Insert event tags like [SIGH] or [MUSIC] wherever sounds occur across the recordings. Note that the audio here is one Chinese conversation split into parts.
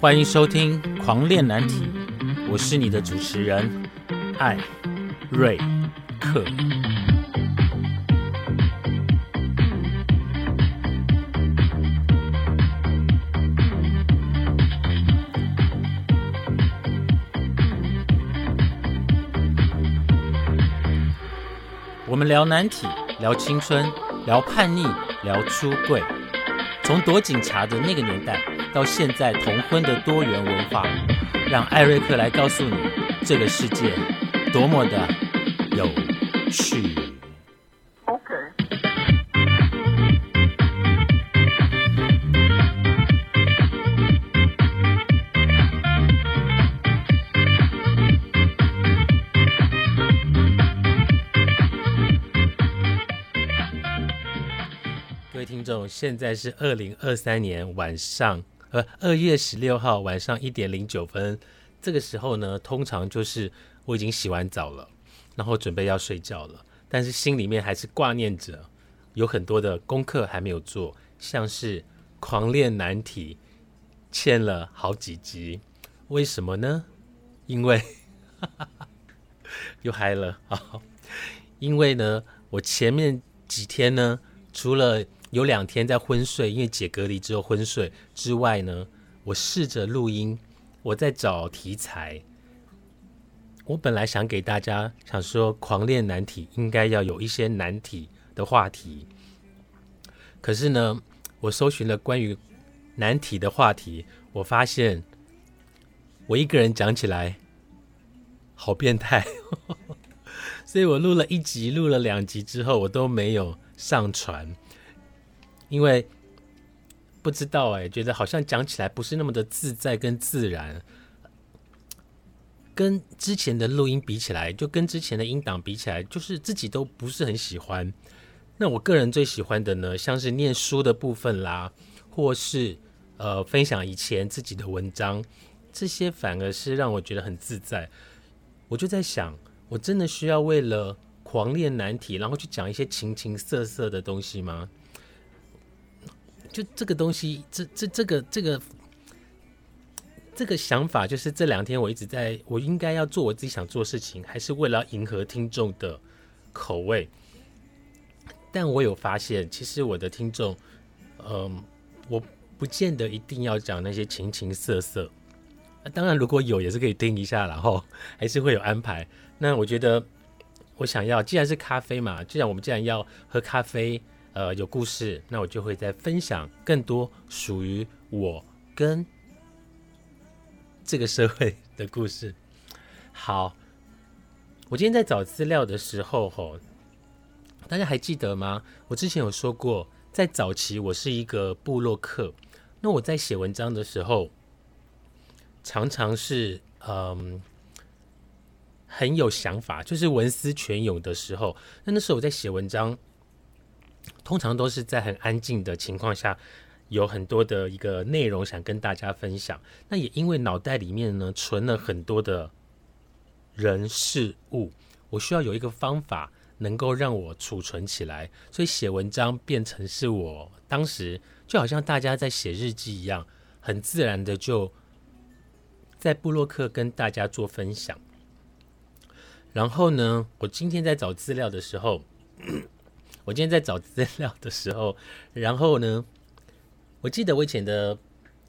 欢迎收听《狂恋难题》，我是你的主持人艾瑞克。我们聊难题，聊青春，聊叛逆，聊出柜。从躲警察的那个年代，到现在同婚的多元文化，让艾瑞克来告诉你，这个世界多么的有趣。各位听众，现在是二零二三年晚上，呃，二月十六号晚上一点零九分。这个时候呢，通常就是我已经洗完澡了，然后准备要睡觉了，但是心里面还是挂念着，有很多的功课还没有做，像是狂练难题，欠了好几集。为什么呢？因为 [LAUGHS] 又嗨了啊！因为呢，我前面几天呢，除了有两天在昏睡，因为解隔离之后昏睡之外呢，我试着录音，我在找题材。我本来想给大家想说狂练难题，应该要有一些难题的话题。可是呢，我搜寻了关于难题的话题，我发现我一个人讲起来好变态，[LAUGHS] 所以我录了一集，录了两集之后，我都没有上传。因为不知道哎，觉得好像讲起来不是那么的自在跟自然，跟之前的录音比起来，就跟之前的音档比起来，就是自己都不是很喜欢。那我个人最喜欢的呢，像是念书的部分啦，或是呃分享以前自己的文章，这些反而是让我觉得很自在。我就在想，我真的需要为了狂练难题，然后去讲一些情情色色的东西吗？就这个东西，这这这个这个这个想法，就是这两天我一直在，我应该要做我自己想做事情，还是为了迎合听众的口味？但我有发现，其实我的听众，嗯，我不见得一定要讲那些情情色色。当然，如果有也是可以听一下，然后还是会有安排。那我觉得，我想要，既然是咖啡嘛，既然我们既然要喝咖啡。呃，有故事，那我就会再分享更多属于我跟这个社会的故事。好，我今天在找资料的时候，吼，大家还记得吗？我之前有说过，在早期我是一个部落客，那我在写文章的时候，常常是嗯很有想法，就是文思泉涌的时候。那那时候我在写文章。通常都是在很安静的情况下，有很多的一个内容想跟大家分享。那也因为脑袋里面呢存了很多的人事物，我需要有一个方法能够让我储存起来，所以写文章变成是我当时就好像大家在写日记一样，很自然的就在布洛克跟大家做分享。然后呢，我今天在找资料的时候。我今天在找资料的时候，然后呢，我记得我以前的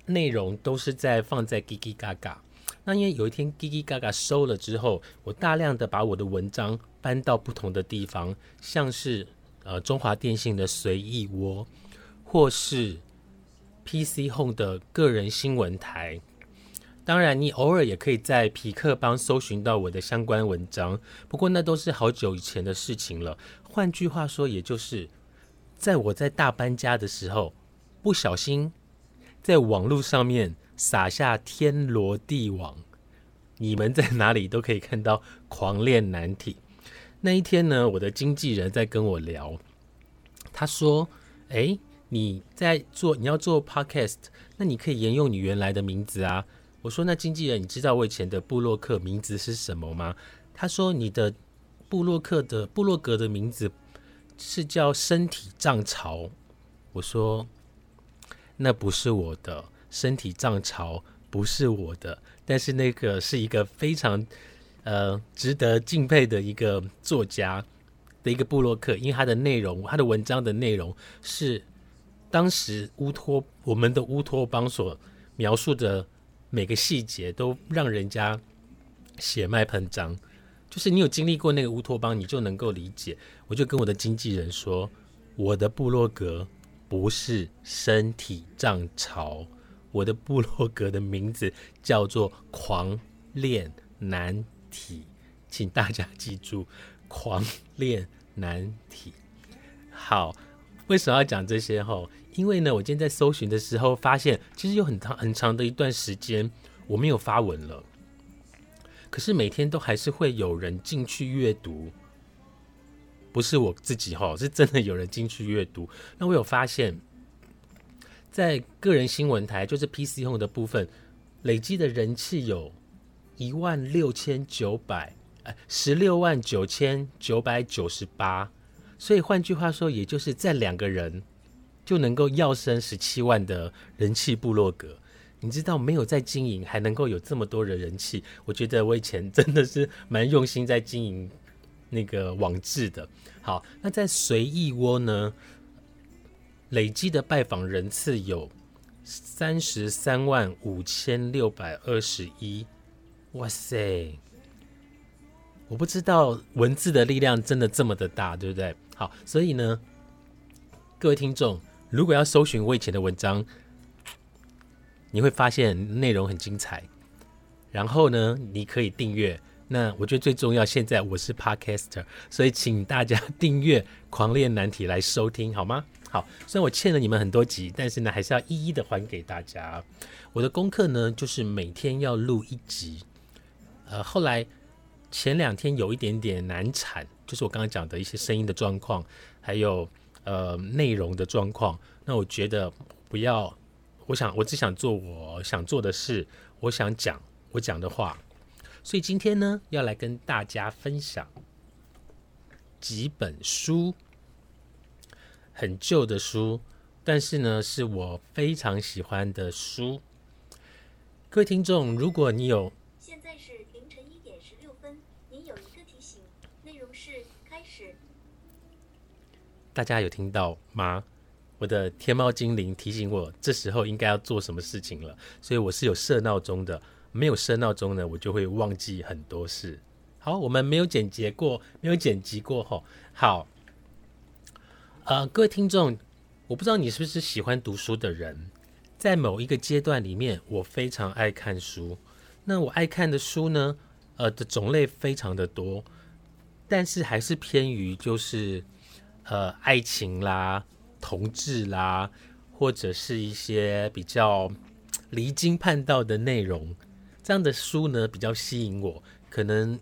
内容都是在放在 Gigi Gaga。那因为有一天 Gigi Gaga 收了之后，我大量的把我的文章搬到不同的地方，像是呃中华电信的随意窝，或是 PC Home 的个人新闻台。当然，你偶尔也可以在匹克邦搜寻到我的相关文章，不过那都是好久以前的事情了。换句话说，也就是在我在大搬家的时候，不小心在网络上面撒下天罗地网，你们在哪里都可以看到狂恋难题。[LAUGHS] 那一天呢，我的经纪人在跟我聊，他说：“哎，你在做你要做 podcast，那你可以沿用你原来的名字啊。”我说：“那经纪人，你知道我以前的布洛克名字是什么吗？”他说：“你的布洛克的布洛格的名字是叫身体涨潮。”我说：“那不是我的身体涨潮，不是我的，但是那个是一个非常呃值得敬佩的一个作家的一个布洛克，因为他的内容，他的文章的内容是当时乌托我们的乌托邦所描述的每个细节，都让人家血脉喷张。就是你有经历过那个乌托邦，你就能够理解。我就跟我的经纪人说，我的部落格不是身体涨潮。我的部落格的名字叫做“狂恋难题”，请大家记住“狂恋难题”。好，为什么要讲这些？吼，因为呢，我今天在搜寻的时候发现，其实有很长很长的一段时间我没有发文了，可是每天都还是会有人进去阅读，不是我自己哈，是真的有人进去阅读。那我有发现。在个人新闻台，就是 PC Home 的部分，累积的人气有一万六千九百，哎，十六万九千九百九十八。所以换句话说，也就是在两个人就能够要升十七万的人气部落格。你知道没有在经营，还能够有这么多人人气，我觉得我以前真的是蛮用心在经营那个网志的。好，那在随意窝呢？累积的拜访人次有三十三万五千六百二十一，哇塞！我不知道文字的力量真的这么的大，对不对？好，所以呢，各位听众，如果要搜寻我以前的文章，你会发现内容很精彩。然后呢，你可以订阅。那我觉得最重要，现在我是 Podcaster，所以请大家订阅《狂练难题》来收听，好吗？好，虽然我欠了你们很多集，但是呢，还是要一一的还给大家。我的功课呢，就是每天要录一集。呃，后来前两天有一点点难产，就是我刚刚讲的一些声音的状况，还有呃内容的状况。那我觉得不要，我想我只想做我想做的事，我想讲我讲的话。所以今天呢，要来跟大家分享几本书。很旧的书，但是呢，是我非常喜欢的书。各位听众，如果你有，现在是凌晨一点十六分，您有一个提醒，内容是开始。大家有听到吗？我的天猫精灵提醒我，这时候应该要做什么事情了，所以我是有设闹钟的。没有设闹钟呢，我就会忘记很多事。好，我们没有剪辑过，没有剪辑过后，好。呃，各位听众，我不知道你是不是喜欢读书的人。在某一个阶段里面，我非常爱看书。那我爱看的书呢，呃，的种类非常的多，但是还是偏于就是呃爱情啦、同志啦，或者是一些比较离经叛道的内容。这样的书呢，比较吸引我。可能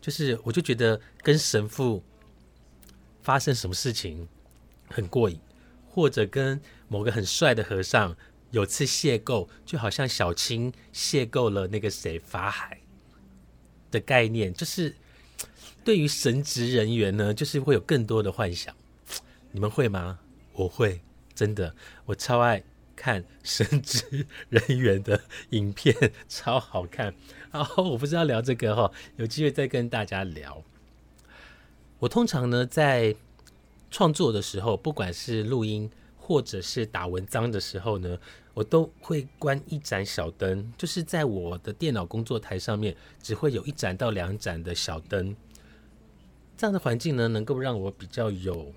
就是我就觉得跟神父发生什么事情。很过瘾，或者跟某个很帅的和尚有次邂逅，就好像小青邂逅了那个谁法海的概念，就是对于神职人员呢，就是会有更多的幻想。你们会吗？我会，真的，我超爱看神职人员的影片，[LAUGHS] 超好看。然后我不知道聊这个哈，有机会再跟大家聊。我通常呢在。创作的时候，不管是录音或者是打文章的时候呢，我都会关一盏小灯，就是在我的电脑工作台上面，只会有一盏到两盏的小灯。这样的环境呢，能够让我比较有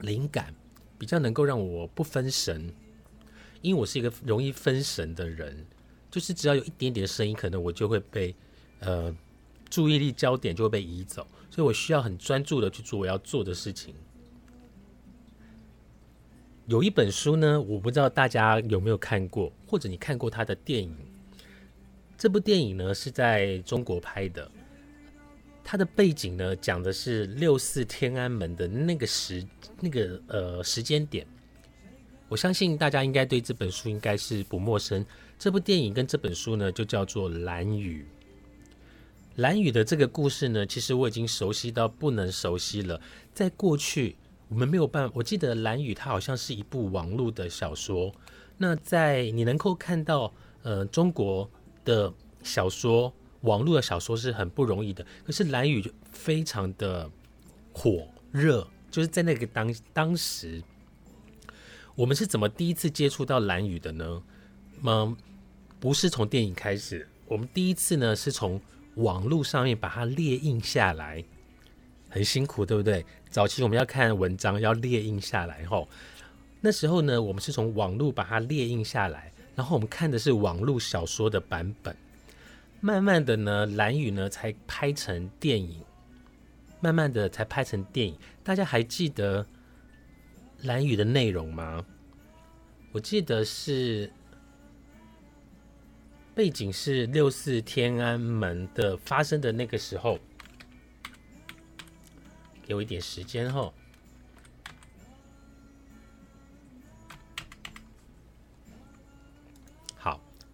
灵感，比较能够让我不分神，因为我是一个容易分神的人，就是只要有一点点声音，可能我就会被呃注意力焦点就会被移走。所以我需要很专注的去做我要做的事情。有一本书呢，我不知道大家有没有看过，或者你看过他的电影。这部电影呢是在中国拍的，它的背景呢讲的是六四天安门的那个时那个呃时间点。我相信大家应该对这本书应该是不陌生。这部电影跟这本书呢就叫做《蓝雨》。蓝雨的这个故事呢，其实我已经熟悉到不能熟悉了。在过去，我们没有办法。我记得蓝雨它好像是一部网络的小说。那在你能够看到呃，中国的小说，网络的小说是很不容易的。可是蓝宇就非常的火热，就是在那个当当时，我们是怎么第一次接触到蓝宇的呢？嗯，不是从电影开始，我们第一次呢是从网络上面把它列印下来，很辛苦，对不对？早期我们要看文章，要列印下来后，那时候呢，我们是从网络把它列印下来。然后我们看的是网络小说的版本，慢慢的呢，蓝宇呢才拍成电影，慢慢的才拍成电影。大家还记得蓝宇的内容吗？我记得是背景是六四天安门的发生的那个时候，给我一点时间哈。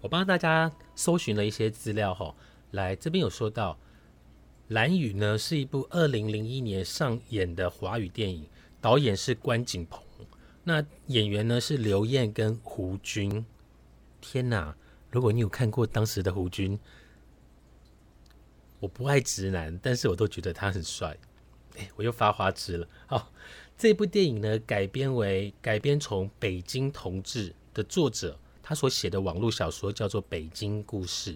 我帮大家搜寻了一些资料哈，来这边有说到，《蓝雨》呢是一部二零零一年上演的华语电影，导演是关锦鹏，那演员呢是刘燕跟胡军。天哪！如果你有看过当时的胡军，我不爱直男，但是我都觉得他很帅。哎，我又发花痴了。好，这部电影呢改编为改编从《北京同志》的作者。他所写的网络小说叫做《北京故事》。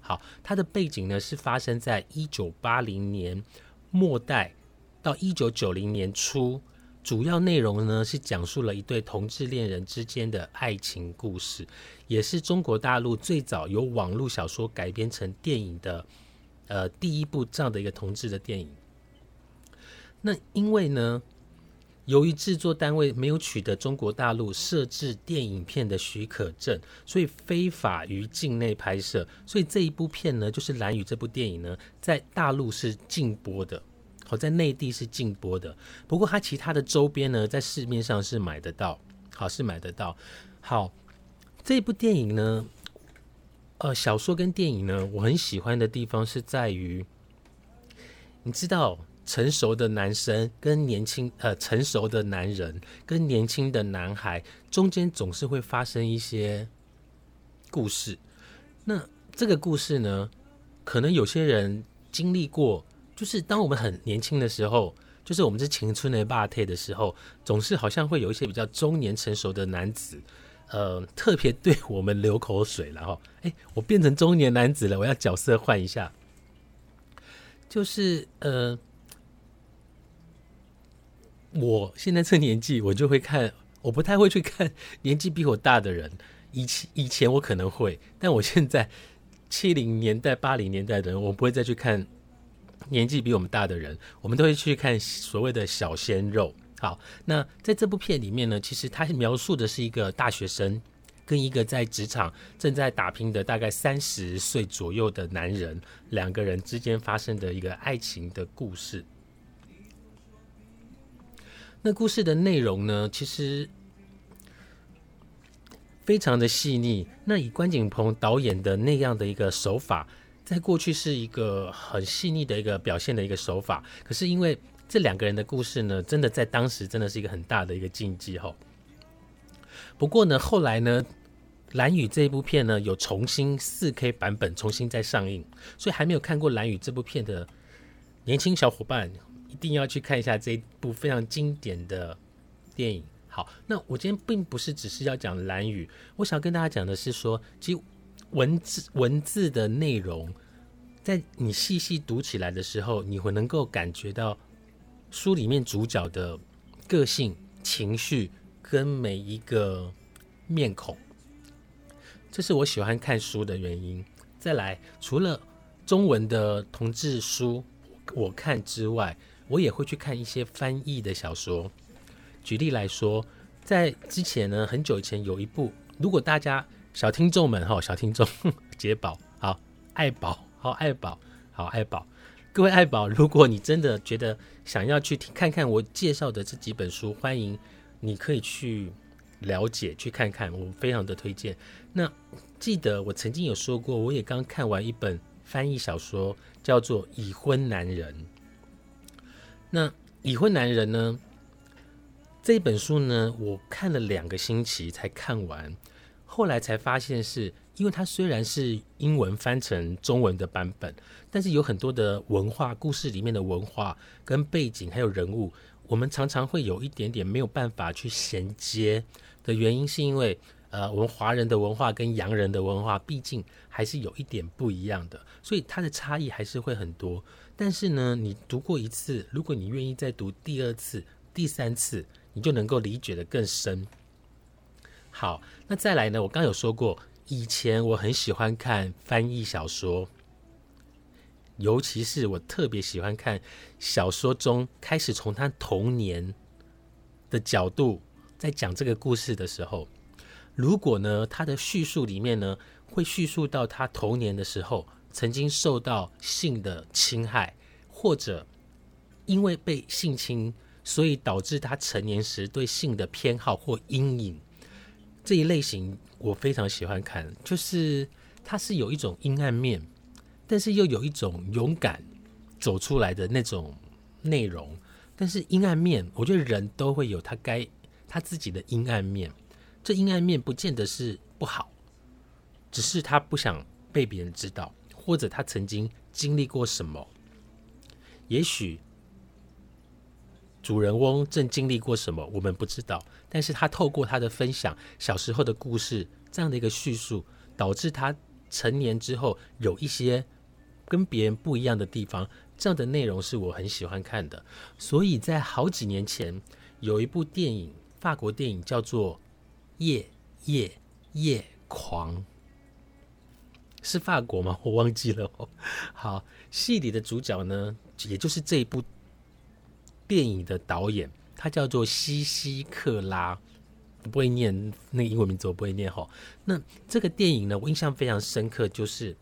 好，它的背景呢是发生在一九八零年末代到一九九零年初，主要内容呢是讲述了一对同志恋人之间的爱情故事，也是中国大陆最早由网络小说改编成电影的呃第一部这样的一个同志的电影。那因为呢。由于制作单位没有取得中国大陆设置电影片的许可证，所以非法于境内拍摄。所以这一部片呢，就是《蓝宇》这部电影呢，在大陆是禁播的，好，在内地是禁播的。不过它其他的周边呢，在市面上是买得到，好是买得到。好，这部电影呢，呃，小说跟电影呢，我很喜欢的地方是在于，你知道。成熟的男生跟年轻呃成熟的男人跟年轻的男孩中间总是会发生一些故事。那这个故事呢，可能有些人经历过，就是当我们很年轻的时候，就是我们是青春的霸体的时候，总是好像会有一些比较中年成熟的男子，呃，特别对我们流口水然后，哎，我变成中年男子了，我要角色换一下，就是呃。我现在这年纪，我就会看，我不太会去看年纪比我大的人。以前以前我可能会，但我现在七零年代、八零年代的人，我不会再去看年纪比我们大的人。我们都会去看所谓的小鲜肉。好，那在这部片里面呢，其实他描述的是一个大学生跟一个在职场正在打拼的大概三十岁左右的男人，两个人之间发生的一个爱情的故事。那故事的内容呢，其实非常的细腻。那以关锦鹏导演的那样的一个手法，在过去是一个很细腻的一个表现的一个手法。可是因为这两个人的故事呢，真的在当时真的是一个很大的一个禁忌哈。不过呢，后来呢，《蓝宇》这一部片呢，有重新四 K 版本重新再上映，所以还没有看过《蓝宇》这部片的年轻小伙伴。一定要去看一下这一部非常经典的电影。好，那我今天并不是只是要讲蓝宇，我想跟大家讲的是说，其实文字文字的内容，在你细细读起来的时候，你会能够感觉到书里面主角的个性、情绪跟每一个面孔，这是我喜欢看书的原因。再来，除了中文的同志书我看之外，我也会去看一些翻译的小说。举例来说，在之前呢，很久以前有一部，如果大家小听众们哈，小听众 [LAUGHS] 杰宝好，爱宝好，爱宝好，爱宝，各位爱宝，如果你真的觉得想要去看看我介绍的这几本书，欢迎你可以去了解去看看，我非常的推荐。那记得我曾经有说过，我也刚看完一本翻译小说，叫做《已婚男人》。那已婚男人呢？这本书呢，我看了两个星期才看完。后来才发现是因为它虽然是英文翻成中文的版本，但是有很多的文化故事里面的文化跟背景还有人物，我们常常会有一点点没有办法去衔接的原因，是因为呃，我们华人的文化跟洋人的文化毕竟还是有一点不一样的，所以它的差异还是会很多。但是呢，你读过一次，如果你愿意再读第二次、第三次，你就能够理解的更深。好，那再来呢？我刚有说过，以前我很喜欢看翻译小说，尤其是我特别喜欢看小说中开始从他童年的角度在讲这个故事的时候，如果呢他的叙述里面呢会叙述到他童年的时候曾经受到性的侵害，或者因为被性侵，所以导致他成年时对性的偏好或阴影。这一类型我非常喜欢看，就是它是有一种阴暗面，但是又有一种勇敢走出来的那种内容。但是阴暗面，我觉得人都会有他该他自己的阴暗面。这阴暗面不见得是不好，只是他不想被别人知道，或者他曾经经历过什么，也许。主人翁正经历过什么，我们不知道。但是他透过他的分享小时候的故事，这样的一个叙述，导致他成年之后有一些跟别人不一样的地方。这样的内容是我很喜欢看的。所以在好几年前，有一部电影，法国电影叫做《夜夜夜狂》，是法国吗？[LAUGHS] 我忘记了哦。好，戏里的主角呢，也就是这一部。电影的导演，他叫做西西克拉，不会念那个英文名字，我不会念哈。那这个电影呢，我印象非常深刻，就是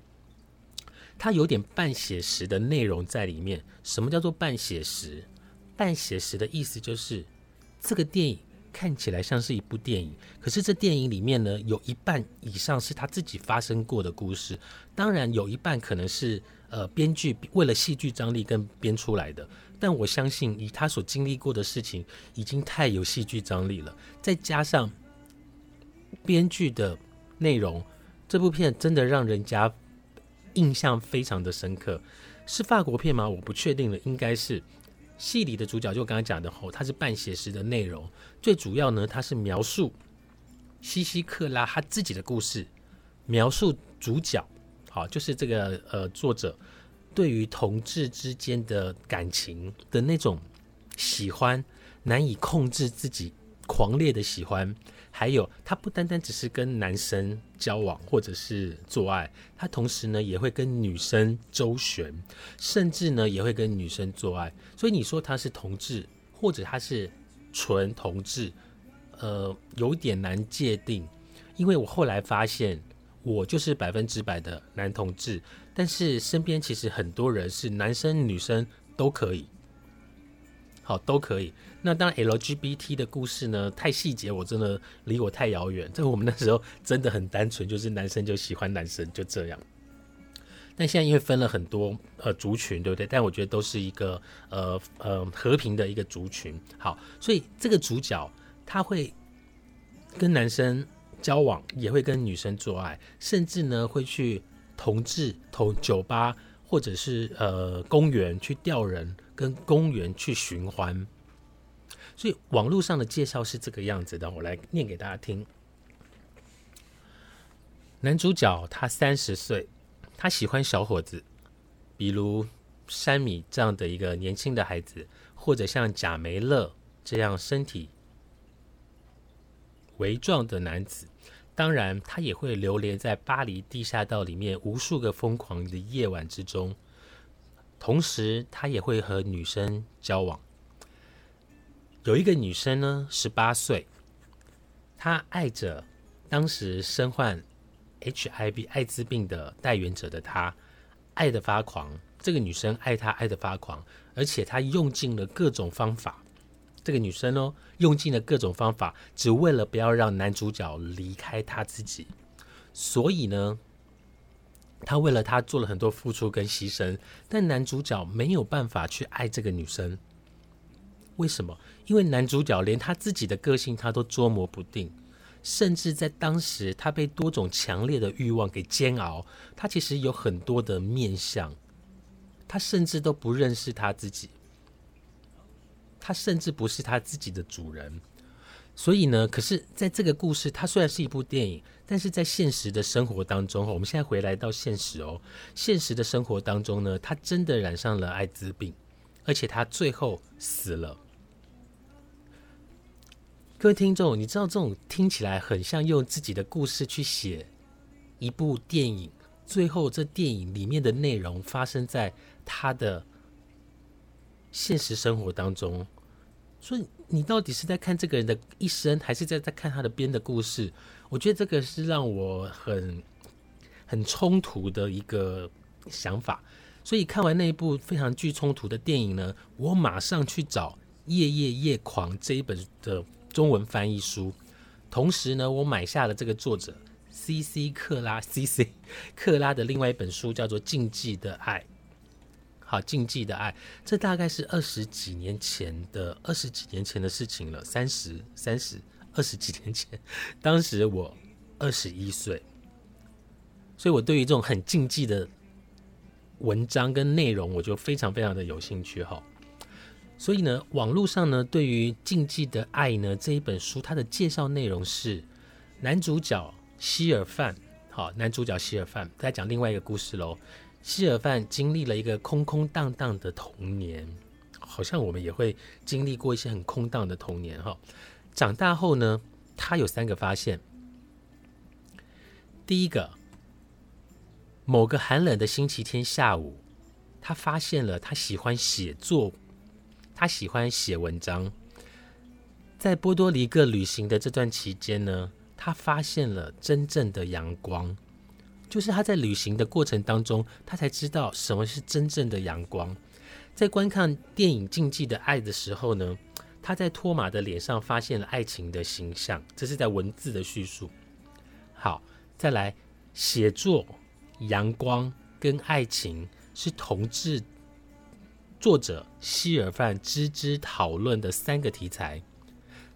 它有点半写实的内容在里面。什么叫做半写实？半写实的意思就是这个电影看起来像是一部电影，可是这电影里面呢，有一半以上是他自己发生过的故事，当然有一半可能是呃编剧为了戏剧张力跟编出来的。但我相信，以他所经历过的事情，已经太有戏剧张力了。再加上编剧的内容，这部片真的让人家印象非常的深刻。是法国片吗？我不确定了，应该是。戏里的主角就刚刚讲的吼，他是半写实的内容。最主要呢，他是描述西西克拉他自己的故事，描述主角，好，就是这个呃作者。对于同志之间的感情的那种喜欢，难以控制自己狂烈的喜欢，还有他不单单只是跟男生交往或者是做爱，他同时呢也会跟女生周旋，甚至呢也会跟女生做爱。所以你说他是同志，或者他是纯同志，呃，有点难界定。因为我后来发现，我就是百分之百的男同志。但是身边其实很多人是男生女生都可以，好都可以。那当然 LGBT 的故事呢，太细节，我真的离我太遥远。[LAUGHS] 在我们那时候真的很单纯，就是男生就喜欢男生，就这样。但现在因为分了很多呃族群，对不对？但我觉得都是一个呃呃和平的一个族群。好，所以这个主角他会跟男生交往，也会跟女生做爱，甚至呢会去。同志同酒吧或者是呃公园去钓人，跟公园去寻欢，所以网络上的介绍是这个样子的，我来念给大家听。男主角他三十岁，他喜欢小伙子，比如山米这样的一个年轻的孩子，或者像贾梅勒这样身体微壮的男子。当然，他也会流连在巴黎地下道里面无数个疯狂的夜晚之中。同时，他也会和女生交往。有一个女生呢，十八岁，她爱着当时身患 HIV 艾滋病的带源者的他，爱的发狂。这个女生爱他爱的发狂，而且她用尽了各种方法。这个女生哦，用尽了各种方法，只为了不要让男主角离开她自己。所以呢，她为了他做了很多付出跟牺牲，但男主角没有办法去爱这个女生。为什么？因为男主角连他自己的个性他都捉摸不定。甚至在当时他被多种强烈的欲望给煎熬，他其实有很多的面相，他甚至都不认识他自己，他甚至不是他自己的主人。所以呢，可是在这个故事，它虽然是一部电影，但是在现实的生活当中，我们现在回来到现实哦，现实的生活当中呢，他真的染上了艾滋病，而且他最后死了。各位听众，你知道这种听起来很像用自己的故事去写一部电影，最后这电影里面的内容发生在他的现实生活当中，所以。你到底是在看这个人的一生，还是在在看他的编的故事？我觉得这个是让我很很冲突的一个想法。所以看完那一部非常具冲突的电影呢，我马上去找《夜夜夜狂》这一本的中文翻译书，同时呢，我买下了这个作者 C.C. 克拉 C.C. 克拉的另外一本书，叫做《禁忌的爱》。好，禁忌的爱，这大概是二十几年前的二十几年前的事情了，三十三十二十几年前，当时我二十一岁，所以我对于这种很禁忌的文章跟内容，我就非常非常的有兴趣哈。所以呢，网络上呢，对于禁忌的爱呢这一本书，它的介绍内容是男主角希尔范，好，男主角希尔范在讲另外一个故事喽。希尔范经历了一个空空荡荡的童年，好像我们也会经历过一些很空荡的童年哈。长大后呢，他有三个发现。第一个，某个寒冷的星期天下午，他发现了他喜欢写作，他喜欢写文章。在波多黎各旅行的这段期间呢，他发现了真正的阳光。就是他在旅行的过程当中，他才知道什么是真正的阳光。在观看电影《禁忌的爱》的时候呢，他在托马的脸上发现了爱情的形象。这是在文字的叙述。好，再来写作，阳光跟爱情是同志作者希尔范芝芝讨论的三个题材。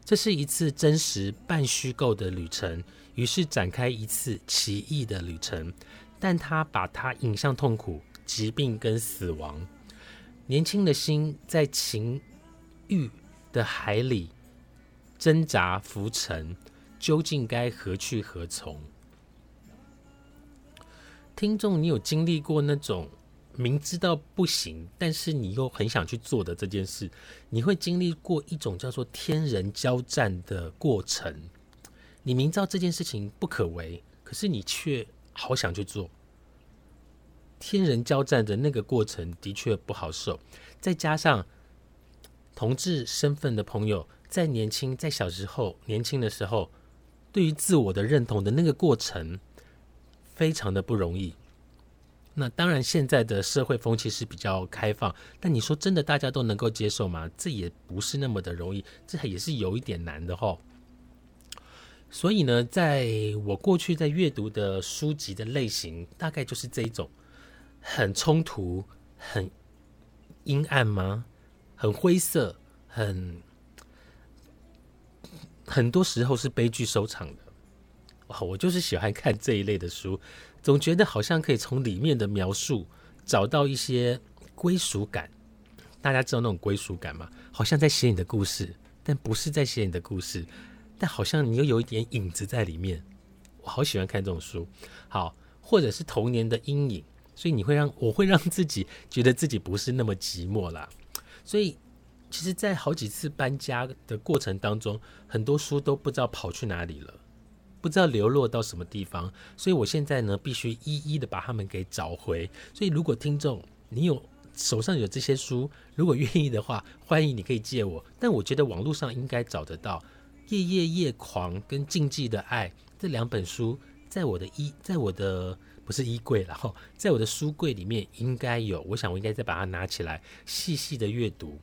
这是一次真实半虚构的旅程。于是展开一次奇异的旅程，但他把他引向痛苦、疾病跟死亡。年轻的心在情欲的海里挣扎浮沉，究竟该何去何从？听众，你有经历过那种明知道不行，但是你又很想去做的这件事？你会经历过一种叫做天人交战的过程。你明知道这件事情不可为，可是你却好想去做。天人交战的那个过程的确不好受，再加上同志身份的朋友在年轻在小时候年轻的时候，对于自我的认同的那个过程非常的不容易。那当然，现在的社会风气是比较开放，但你说真的，大家都能够接受吗？这也不是那么的容易，这也是有一点难的哈。所以呢，在我过去在阅读的书籍的类型，大概就是这一种，很冲突、很阴暗吗？很灰色，很很多时候是悲剧收场的。哇，我就是喜欢看这一类的书，总觉得好像可以从里面的描述找到一些归属感。大家知道那种归属感吗？好像在写你的故事，但不是在写你的故事。但好像你又有一点影子在里面，我好喜欢看这种书。好，或者是童年的阴影，所以你会让我会让自己觉得自己不是那么寂寞啦。所以，其实，在好几次搬家的过程当中，很多书都不知道跑去哪里了，不知道流落到什么地方。所以我现在呢，必须一一的把它们给找回。所以，如果听众你有手上有这些书，如果愿意的话，欢迎你可以借我。但我觉得网络上应该找得到。夜夜夜狂跟禁忌的爱这两本书，在我的衣，在我的不是衣柜，然后在我的书柜里面应该有。我想我应该再把它拿起来，细细的阅读。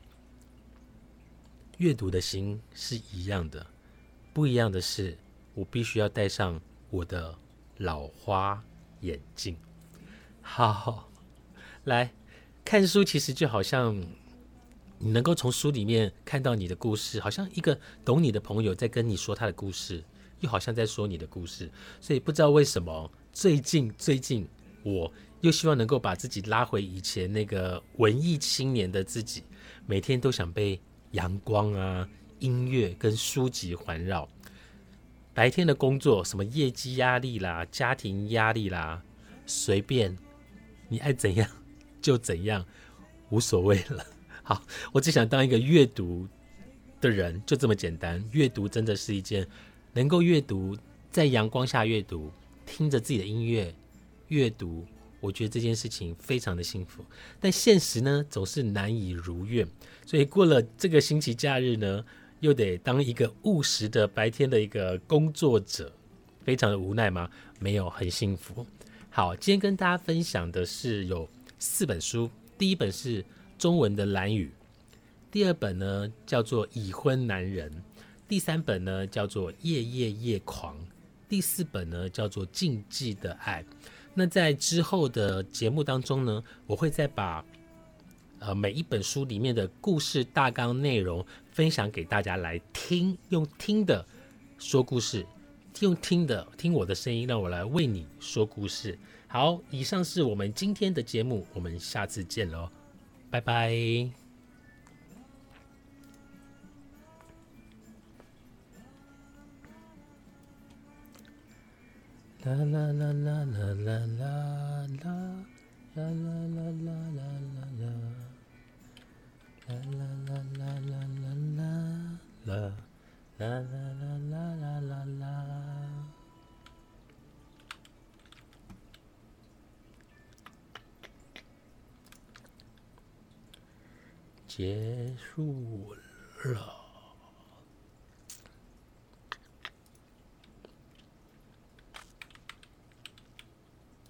阅读的心是一样的，不一样的是，我必须要戴上我的老花眼镜。好，来看书，其实就好像。你能够从书里面看到你的故事，好像一个懂你的朋友在跟你说他的故事，又好像在说你的故事。所以不知道为什么，最近最近我又希望能够把自己拉回以前那个文艺青年的自己，每天都想被阳光啊、音乐跟书籍环绕。白天的工作，什么业绩压力啦、家庭压力啦，随便你爱怎样就怎样，无所谓了。[LAUGHS] 好，我只想当一个阅读的人，就这么简单。阅读真的是一件能够阅读，在阳光下阅读，听着自己的音乐阅读，我觉得这件事情非常的幸福。但现实呢，总是难以如愿，所以过了这个星期假日呢。又得当一个务实的白天的一个工作者，非常的无奈吗？没有，很幸福。好，今天跟大家分享的是有四本书，第一本是中文的《蓝雨》，第二本呢叫做《已婚男人》，第三本呢叫做《夜夜夜狂》，第四本呢叫做《禁忌的爱》。那在之后的节目当中呢，我会再把。呃，每一本书里面的故事大纲内容分享给大家来听，用听的说故事，用听的听我的声音，让我来为你说故事。好，以上是我们今天的节目，我们下次见喽，拜拜。啦啦啦啦啦啦啦啦啦啦啦啦啦。啦啦啦啦啦啦啦啦啦啦啦啦啦啦结束了。